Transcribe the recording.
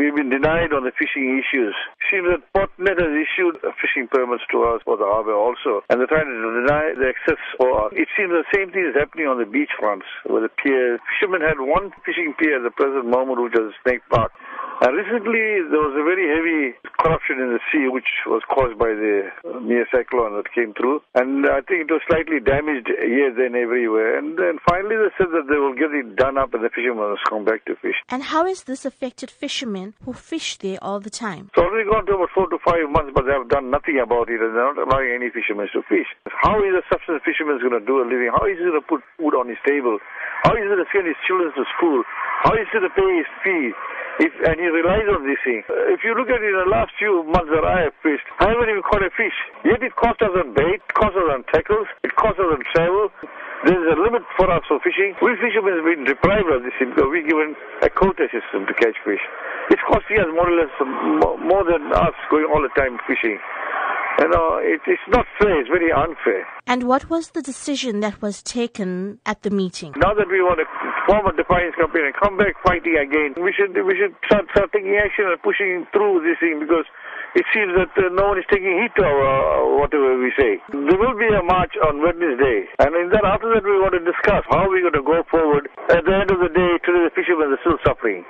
we've been denied on the fishing issues. It seems that Portnet has issued fishing permits to us for the harbour also, and they're trying to deny the access for us. It seems the same thing is happening on the beach fronts with the pier. Fishermen had one fishing pier at the present moment, which was Snake Park. And recently, there was a very heavy corruption in the sea, which was caused by the uh, near cyclone that came through. And I think it was slightly damaged here, then, everywhere. And then finally, that they will get it done up and the fishermen will come back to fish. And how has this affected fishermen who fish there all the time? It's already gone to about four to five months, but they have done nothing about it, and they're not allowing any fishermen to fish. How is a subsistence fisherman going to do a living? How is he going to put food on his table? How is he going to send his children to school? How is he going to pay his fees? If, and he relies on this thing. Uh, if you look at it in the last few months that I have fished, I haven't even caught a fish. Yet it costs us on bait, it costs us on tackles, it costs us on travel. There's a limit for us for fishing. We fishermen have been deprived of this because we're given a quota system to catch fish. It's costing us more or less more than us going all the time fishing. You know, it, it's not fair. It's very unfair. And what was the decision that was taken at the meeting? Now that we want to form a defiance campaign and come back fighting again, we should we should start, start taking action and pushing through this thing because it seems that uh, no one is taking heed to our, uh, whatever we say. There will be a march on Wednesday, and in that after that we want to discuss how we're going to go forward. At the end of the day, today the fishermen are still suffering.